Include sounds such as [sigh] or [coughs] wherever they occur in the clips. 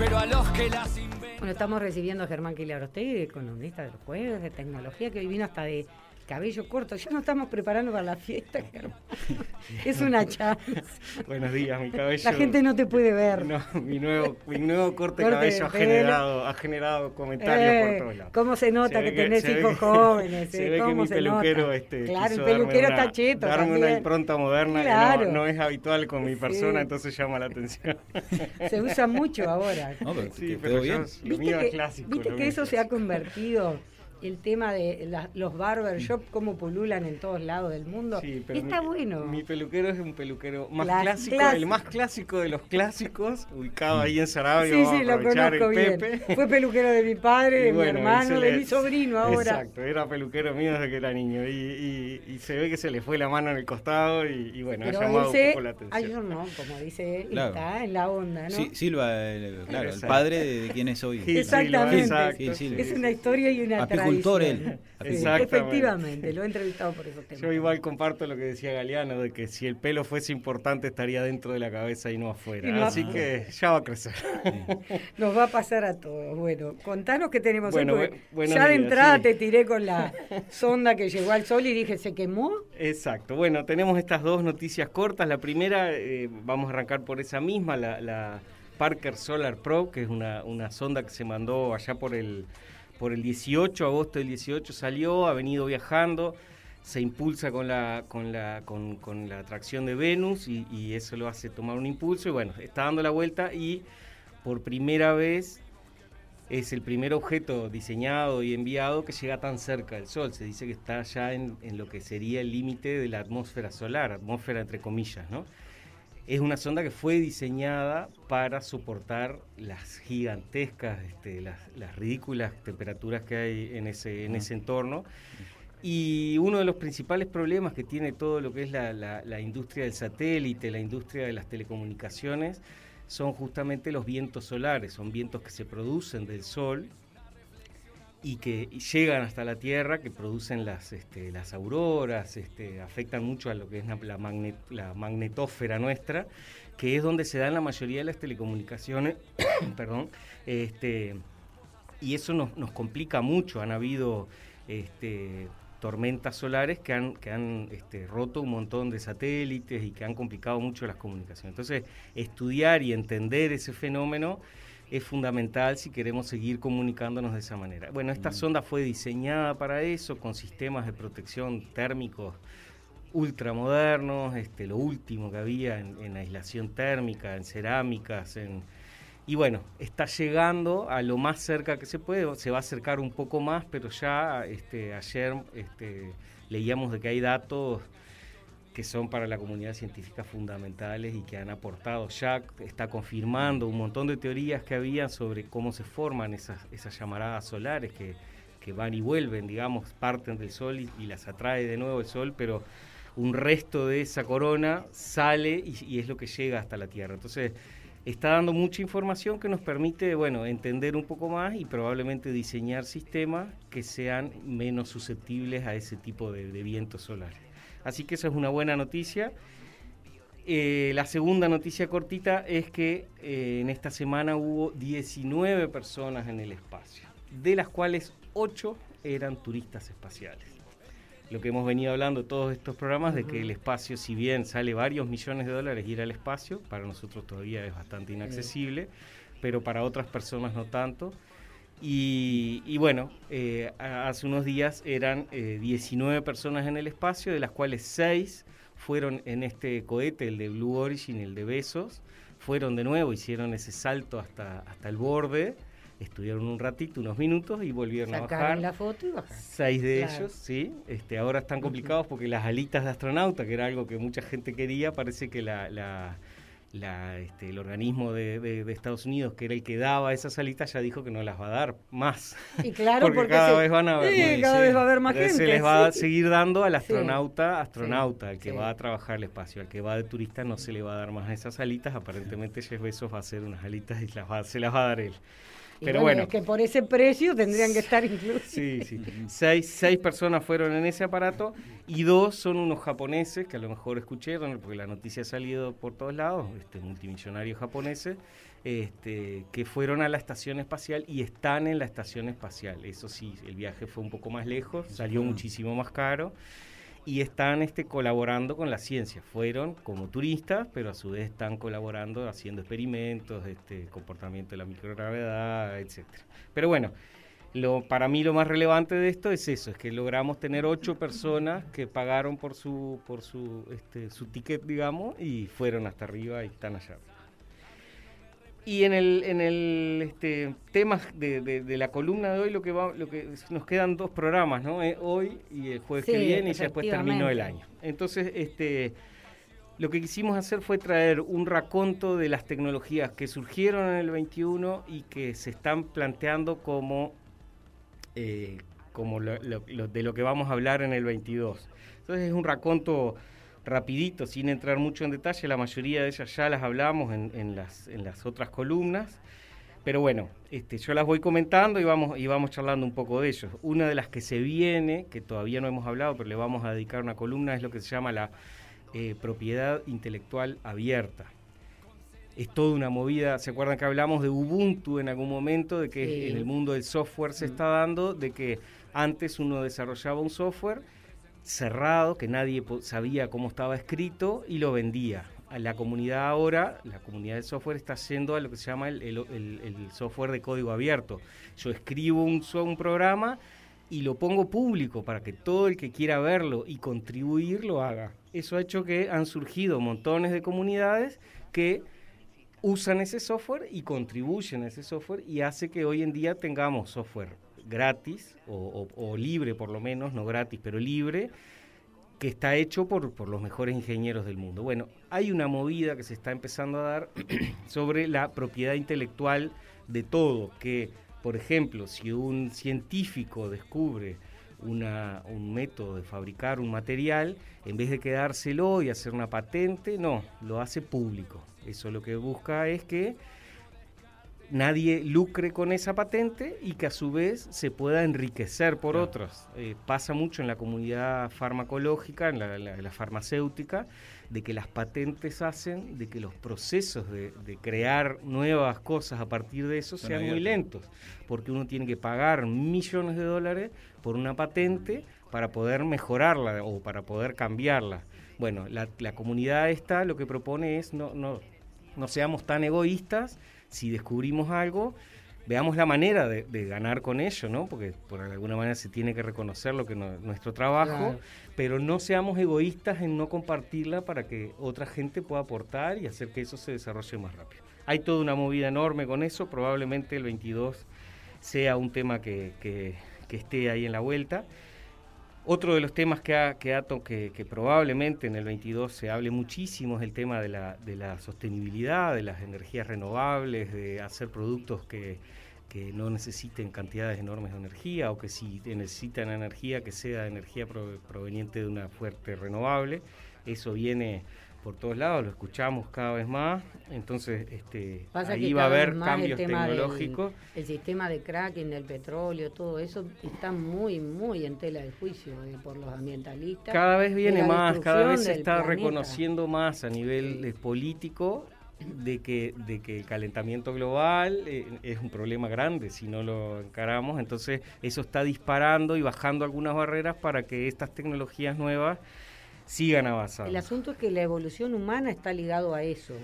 pero a los que las inventan. Bueno, estamos recibiendo a Germán Quilarostegui, economista del jueves de tecnología, que hoy vino hasta de cabello corto. Ya nos estamos preparando para la fiesta, [laughs] Germán. es una chance. Buenos días, mi cabello. La gente no te puede ver. No, mi nuevo, mi nuevo corte, Corte de cabello de ha pelo. generado, ha generado comentarios Eh, por todos lados. ¿Cómo se nota Se ve que tenés hijos que- jóvenes? [laughs] Se eh? ve que ¿Cómo mi se peluquero nota? este, Claro, el peluquero una- está cheto Darme una también. impronta moderna Claro. que no, no es habitual con mi Sí. persona, entonces llama la atención. [laughs] Se usa mucho ahora. No, pero Sí, pero quedó yo- bien. lo ¿Viste mío que, es clásico. viste que eso es se ha convertido el tema de la- los barber shop, cómo pululan en todos lados del mundo? Sí, pero Está mi, bueno. Mi peluquero es un peluquero más clásico, clas- el más clásico de los clásicos, ubicado ahí en Sarabia. Sí, sí, lo conozco el bien. Pepe. Fue peluquero de mi padre, de bueno, mi hermano, se de le- mi sobrino ahora. Exacto, era peluquero mío desde que era niño. Y, y- y se ve que se le fue la mano en el costado y, y bueno, Pero ha llamado ese, un poco la ay, atención. yo no, como dice él, Claro. está en la onda, ¿no? Sí, Silva, el- claro, el Exacto. padre de, de quién es hoy. Exactamente. Silva, exacto. Es una historia y una Apicultor él. Efectivamente, lo he entrevistado por esos temas. Yo igual comparto lo que decía Galeano, de que si el pelo fuese importante estaría dentro de la cabeza y no afuera. Y no Así que ya va a crecer. Nos va a pasar a todos. Bueno, contanos qué tenemos Bueno, hoy, bu- ya de días, entrada sí. te tiré con la [laughs] sonda que llegó al sol y dije, ¿se quemó? Exacto. Bueno, tenemos estas dos noticias cortas. La primera, eh, vamos a arrancar por esa misma, la, la Parker Solar Pro, que es una, una sonda que se mandó allá por el, por el 18, agosto del 18 salió, ha venido viajando, se impulsa con la, con la, con, la atracción de Venus y, y eso lo hace tomar un impulso y bueno, está dando la vuelta y por primera vez es el primer objeto diseñado y enviado que llega tan cerca del Sol. Se dice que está ya en, en lo que sería el límite de la atmósfera solar, atmósfera entre comillas, ¿no? Es una sonda que fue diseñada para soportar las gigantescas, este, las, las ridículas temperaturas que hay en ese, en ese entorno. Y uno de los principales problemas que tiene todo lo que es la, la- la industria del satélite, la industria de las telecomunicaciones, son justamente los vientos solares. Son vientos que se producen del sol y que llegan hasta la Tierra, que producen las, este, las auroras, este, afectan mucho a lo que es la, magnet- la magnetósfera nuestra, que es donde se dan la mayoría de las telecomunicaciones, [coughs] perdón, este, y eso nos, nos complica mucho. Han habido este, tormentas solares que han, que han este, roto un montón de satélites y que han complicado mucho las comunicaciones. Entonces, estudiar y entender ese fenómeno es fundamental si queremos seguir comunicándonos de esa manera. Bueno, esta sonda fue diseñada para eso, con sistemas de protección térmicos ultramodernos, este, lo último que había en, en aislación térmica, en cerámicas, en, y bueno, está llegando a lo más cerca que se puede, se va a acercar un poco más, pero ya este, ayer este, leíamos de que hay datos que son para la comunidad científica fundamentales y que han aportado ya, está confirmando un montón de teorías que había sobre cómo se forman esas, esas llamaradas solares que, que van y vuelven, digamos, parten del Sol y, y las atrae de nuevo el Sol, pero un resto de esa corona sale y, y es lo que llega hasta la Tierra. Entonces, está dando mucha información que nos permite, bueno, entender un poco más y probablemente diseñar sistemas que sean menos susceptibles a ese tipo de, de vientos solares. Así que eso es una buena noticia. Eh, la segunda noticia cortita es que eh, en esta semana hubo 19 personas en el espacio, de las cuales 8 eran turistas espaciales. Lo que hemos venido hablando todos estos programas de que el espacio, si bien sale varios millones de dólares ir al espacio, para nosotros todavía es bastante inaccesible, pero para otras personas no tanto. Y, y bueno, eh, hace unos días eran eh, 19 personas en el espacio, de las cuales 6 fueron en este cohete, el de Blue Origin, el de Besos, fueron de nuevo, hicieron ese salto hasta, hasta el borde, estuvieron un ratito, unos minutos y volvieron a bajar. Sacaron la foto y bajaron. Seis de Claro. ellos, sí. Este, ahora están complicados porque las alitas de astronauta, que era algo que mucha gente quería, parece que la, la- la, este, el organismo de, de- de Estados Unidos, que era el que daba esas alitas, ya dijo que no las va a dar más. Y claro, [laughs] porque, porque, cada se- vez van a Sí, más. cada vez va a haber más Entonces gente. se les va a seguir dando al astronauta, astronauta, al que va a trabajar el espacio, al que va de turista no se le va a dar más esas alitas, aparentemente Jeff Bezos va a hacer unas alitas y las va- se las va a dar él. Y Pero bueno. es que por ese precio tendrían que estar incluidos. Sí, sí. Seis, seis personas fueron en ese aparato y dos son unos japoneses que a lo mejor escucharon, porque la noticia ha salido por todos lados, este, multimillonarios japoneses, este, que fueron a la estación espacial y están en la estación espacial. Eso sí, el viaje fue un poco más lejos, salió muchísimo más caro y están este, colaborando con la ciencia. Fueron como turistas, pero a su vez están colaborando haciendo experimentos, este, comportamiento de la microgravedad, etcétera. Pero bueno, lo, para mí lo más relevante de esto es eso, es que logramos tener ocho personas que pagaron por su, por su, este, su ticket, digamos, y fueron hasta arriba y están allá. Y en el, en el este, tema de, de- de la columna de hoy, lo que va, lo que nos quedan dos programas, ¿no? Eh, hoy y el jueves que viene, y ya después terminó el año. Entonces, este, lo que quisimos hacer fue traer un raconto de las tecnologías que surgieron en el 21 y que se están planteando como, eh, como lo- lo- lo- de lo que vamos a hablar en el 22. Entonces es un raconto rapidito, sin entrar mucho en detalle, la mayoría de ellas ya las hablamos en, en las, en las otras columnas. Pero bueno, este, yo las voy comentando y vamos, y vamos charlando un poco de ellos. Una de las que se viene, que todavía no hemos hablado, pero le vamos a dedicar una columna, es lo que se llama la eh, propiedad intelectual abierta. Es toda una movida, ¿se acuerdan que hablamos de Ubuntu en algún momento? De que Sí. en el mundo del software se está dando, de que antes uno desarrollaba un software cerrado, que nadie sabía cómo estaba escrito y lo vendía. La comunidad ahora, la comunidad del software está yendo a lo que se llama el, software de código abierto. Yo escribo un, un programa y lo pongo público para que todo el que quiera verlo y contribuir lo haga. Eso ha hecho que han surgido montones de comunidades que usan ese software y contribuyen a ese software y hace que hoy en día tengamos software gratis o, o- o libre por lo menos, no gratis, pero libre, que está hecho por, por los mejores ingenieros del mundo. Bueno, hay una movida que se está empezando a dar [clears throat] sobre la propiedad intelectual de todo, que, por ejemplo, si un científico descubre una- un método de fabricar un material, en vez de quedárselo y hacer una patente, no, lo hace público. Eso lo que busca es que nadie lucre con esa patente y que a su vez se pueda enriquecer por Claro. otros. Eh, pasa mucho en la comunidad farmacológica, en la, la- la farmacéutica, de que las patentes hacen de que los procesos de, de crear nuevas cosas a partir de eso sean muy lentos, porque uno tiene que pagar millones de dólares por una patente para poder mejorarla o para poder cambiarla. Bueno, la, la comunidad esta lo que propone es no, no, no seamos tan egoístas, si descubrimos algo, veamos la manera de, de ganar con ello, ¿no? Porque por alguna manera se tiene que reconocer lo que no- nuestro trabajo, Claro. pero no seamos egoístas en no compartirla para que otra gente pueda aportar y hacer que eso se desarrolle más rápido. Hay toda una movida enorme con eso, probablemente el 22 sea un tema que, que- que esté ahí en la vuelta. Otro de los temas que, ha, que, ha que, probablemente en el 22 se hable muchísimo es el tema de la, de la sostenibilidad, de las energías renovables, de hacer productos que, que no necesiten cantidades enormes de energía o que si necesitan energía que sea energía pro- proveniente de una fuerte renovable. Eso viene por todos lados, lo escuchamos cada vez más. Entonces, este, Pasa ahí va a haber el cambios del- tecnológicos. el sistema de cracking del petróleo, todo eso está muy, muy en tela de juicio eh, por los ambientalistas. Cada vez viene más, cada vez se está planeta. reconociendo más a nivel eh, político de que, de que el calentamiento global eh, es un problema grande si no lo encaramos. Entonces eso está disparando y bajando algunas barreras para que estas tecnologías nuevas sigan avanzando. El asunto es que la evolución humana está ligado a eso.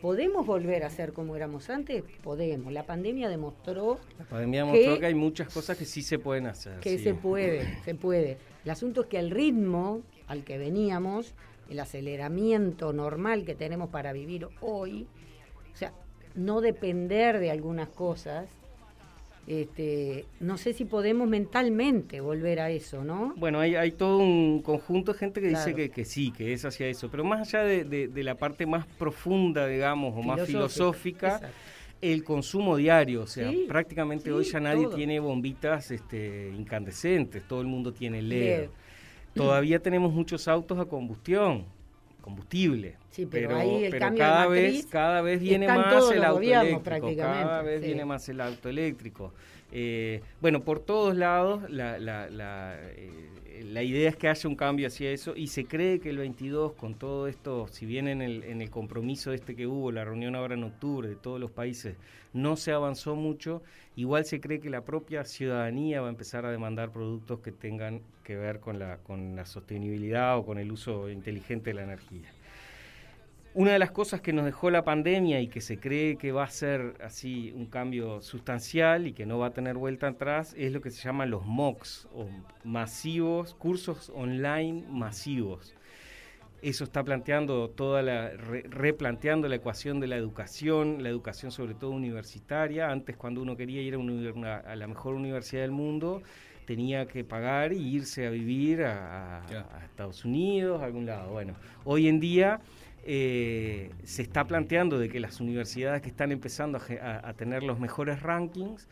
¿Podemos volver a ser como éramos antes? Podemos. La pandemia demostró La pandemia mostró que- que hay muchas cosas que sí se pueden hacer. que sí. se puede, se puede. El asunto es que el ritmo al que veníamos, el aceleramiento normal que tenemos para vivir hoy, o sea, no depender de algunas cosas, este, no sé si podemos mentalmente volver a eso, ¿no? Bueno, hay, hay todo un conjunto de gente que dice que, que sí, que es hacia eso. Pero más allá de, de- de la parte más profunda, digamos, o más filosófica, Exacto. el consumo diario. O sea, Sí, prácticamente sí, hoy ya nadie todo. tiene bombitas este, incandescentes, todo el mundo tiene LED. LED. Todavía tenemos muchos autos a combustión, combustible. Sí, pero, ahí el cambio cada de vez cada vez viene más el auto eléctrico, cada vez sí. viene más el auto eléctrico. Eh, bueno, por todos lados la, la, eh, la idea es que haya un cambio hacia eso y se cree que el 22 con todo esto, si bien en el, en el compromiso este que hubo, la reunión ahora en octubre de todos los países, no se avanzó mucho, igual se cree que la propia ciudadanía va a empezar a demandar productos que tengan que ver con la, con la sostenibilidad o con el uso inteligente de la energía. Una de las cosas que nos dejó la pandemia y que se cree que va a ser así un cambio sustancial y que no va a tener vuelta atrás es lo que se llaman los MOOCs o masivos, cursos online masivos. Eso está planteando toda la re- replanteando la ecuación de la educación, la educación sobre todo universitaria. Antes cuando uno quería ir a, una- una- a la mejor universidad del mundo tenía que pagar y irse a vivir a, a Estados Unidos, a algún lado. Bueno, hoy en día eh, se está planteando de que las universidades que están empezando a, tener los mejores rankings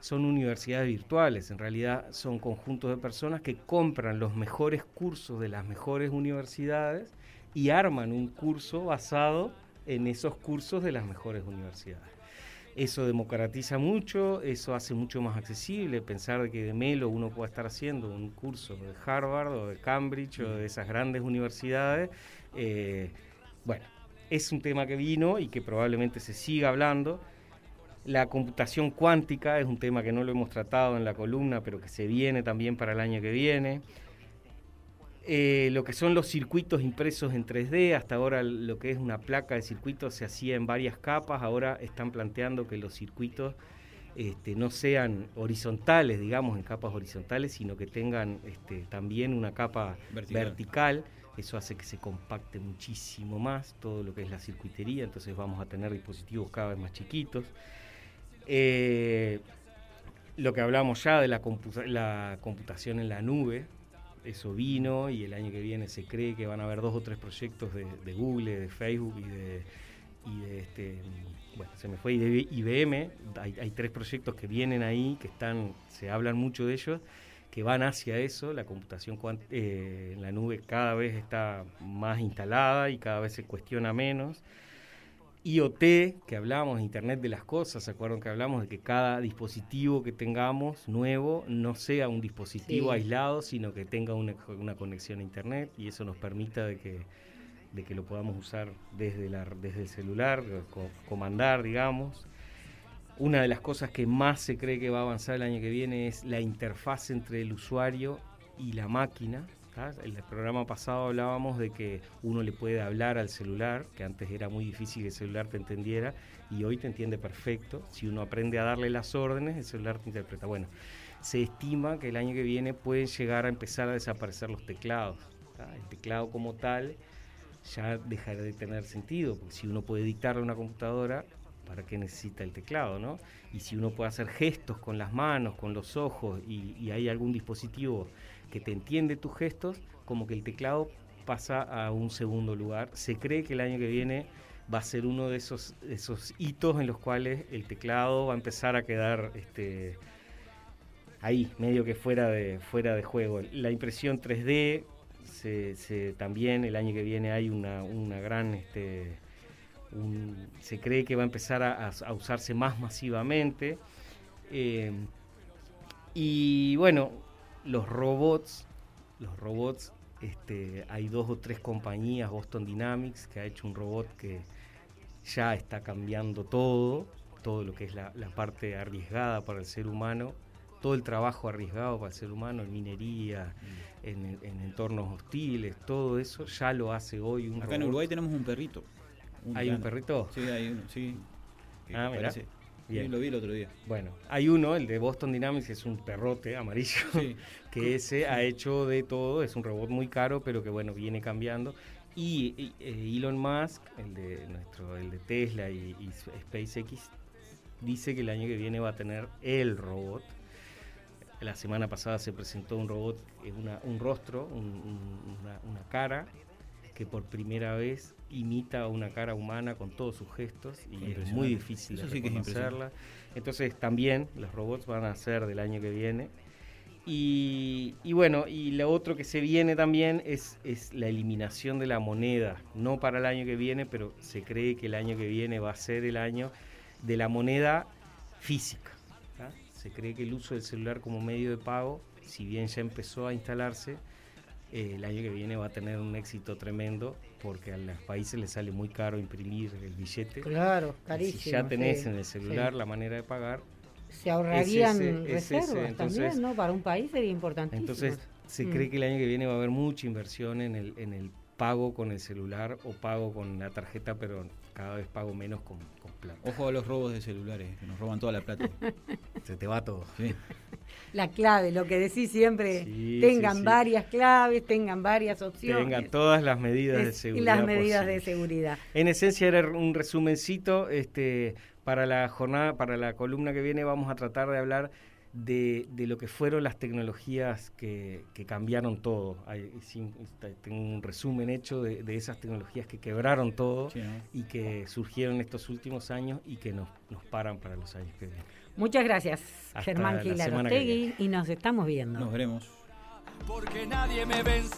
son universidades virtuales. En realidad son conjuntos de personas que compran los mejores cursos de las mejores universidades y arman un curso basado en esos cursos de las mejores universidades. Eso democratiza mucho, eso hace mucho más accesible pensar que de Melo uno pueda estar haciendo un curso de Harvard o de Cambridge o de esas grandes universidades. Eh, bueno, es un tema que vino y que probablemente se siga hablando. La computación cuántica es un tema que no lo hemos tratado en la columna, pero que se viene también para el año que viene. Eh, lo que son los circuitos impresos en 3D, hasta ahora lo que es una placa de circuitos se hacía en varias capas, ahora están planteando que los circuitos este, no sean horizontales, digamos, en capas horizontales, sino que tengan este, también una capa Vertical. vertical. Eso hace que se compacte muchísimo más todo lo que es la circuitería, entonces vamos a tener dispositivos cada vez más chiquitos. Eh, lo que hablamos ya de la, computa- la computación en la nube, eso vino y el año que viene se cree que van a haber dos o tres proyectos de, Google, de Facebook y de, y de este, bueno, se me fue, y de IBM. Hay, hay tres proyectos que vienen ahí, que están, se hablan mucho de ellos, que van hacia eso. La computación eh, en la nube cada vez está más instalada y cada vez se cuestiona menos. IoT, que hablamos, Internet de las Cosas, ¿se acuerdan que hablamos de que cada dispositivo que tengamos nuevo no sea un dispositivo Sí. aislado, sino que tenga una, una conexión a Internet y eso nos permita de que, de que lo podamos usar desde, la, desde el celular, co- comandar, digamos. Una de las cosas que más se cree que va a avanzar el año que viene es la interfaz entre el usuario y la máquina. En el programa pasado hablábamos de que uno le puede hablar al celular, que antes era muy difícil que el celular te entendiera, y hoy te entiende perfecto. Si uno aprende a darle las órdenes, el celular te interpreta. Bueno, se estima que el año que viene pueden llegar a empezar a desaparecer los teclados. El teclado como tal ya dejará de tener sentido, porque si uno puede dictarle a una computadora, ¿para qué necesita el teclado, no? Y si uno puede hacer gestos con las manos, con los ojos, y, hay algún dispositivo que te entiende tus gestos, como que el teclado pasa a un segundo lugar. Se cree que el año que viene va a ser uno de esos, esos hitos en los cuales el teclado va a empezar a quedar este, ahí, medio que fuera de, fuera de juego. La impresión 3D, se, se- también el año que viene hay una, una gran... Este, un- se cree que va a empezar a, usarse más masivamente. Eh, y bueno, los robots, los robots, este, hay dos o tres compañías, Boston Dynamics, que ha hecho un robot que ya está cambiando todo, todo lo que es la, la parte arriesgada para el ser humano, todo el trabajo arriesgado para el ser humano en minería, en, en entornos hostiles, todo eso ya lo hace hoy un Acá en robot. Uruguay tenemos un perrito. ¿Hay un perrito? Sí, hay uno, sí. Ah, parece- Bien. Sí, lo vi el otro día. Bueno, hay uno, el de Boston Dynamics, es un perrote amarillo, Sí. [laughs] que ese ha hecho de todo, es un robot muy caro, pero que bueno, viene cambiando. Y, y, eh, Elon Musk, el de nuestro, el de Tesla y, y SpaceX, dice que el año que viene va a tener el robot. La semana pasada se presentó un robot, eh, una- un rostro, un- un- una, una cara, que por primera vez imita a una cara humana con todos sus gestos y es muy difícil de Eso sí reconocerla. Entonces también los robots van a ser del año que viene Y, y bueno, y lo otro que se viene también es, es la eliminación de la moneda, no para el año que viene, pero se cree que el año que viene va a ser el año de la moneda física. ¿tá? Se cree que el uso del celular como medio de pago, si bien ya empezó a instalarse, eh, el año que viene va a tener un éxito tremendo porque a los países les sale muy caro imprimir el billete. Claro, carísimo. si ya tenés sí, en el celular sí. la manera de pagar, Se ahorrarían ese, es reservas ese, entonces- también, ¿no? Para un país sería importantísimo. entonces se Mm. cree que el año que viene va a haber mucha inversión en el, en el pago con el celular o pago con la tarjeta, pero cada vez pago menos con, con plata. Ojo a los robos de celulares, que nos roban toda la plata. [laughs] Se te va todo. Sí. La clave, lo que decís siempre, Sí, tengan sí, sí. varias claves, tengan varias opciones. Tengan todas las medidas de Es- y seguridad. las medidas de seguridad. En esencia era un resumencito. Este, para la jornada, para la columna que viene, vamos a tratar de hablar de, de lo que fueron las tecnologías que, que cambiaron todo. Hay- tengo un resumen hecho de, de esas tecnologías que quebraron todo Sí, ¿no? y que surgieron estos últimos años y que nos, nos paran para los años que vienen. Muchas gracias, Hasta Germán la Gil semana que Arostegui, y nos estamos viendo. Nos veremos. porque nadie me vence.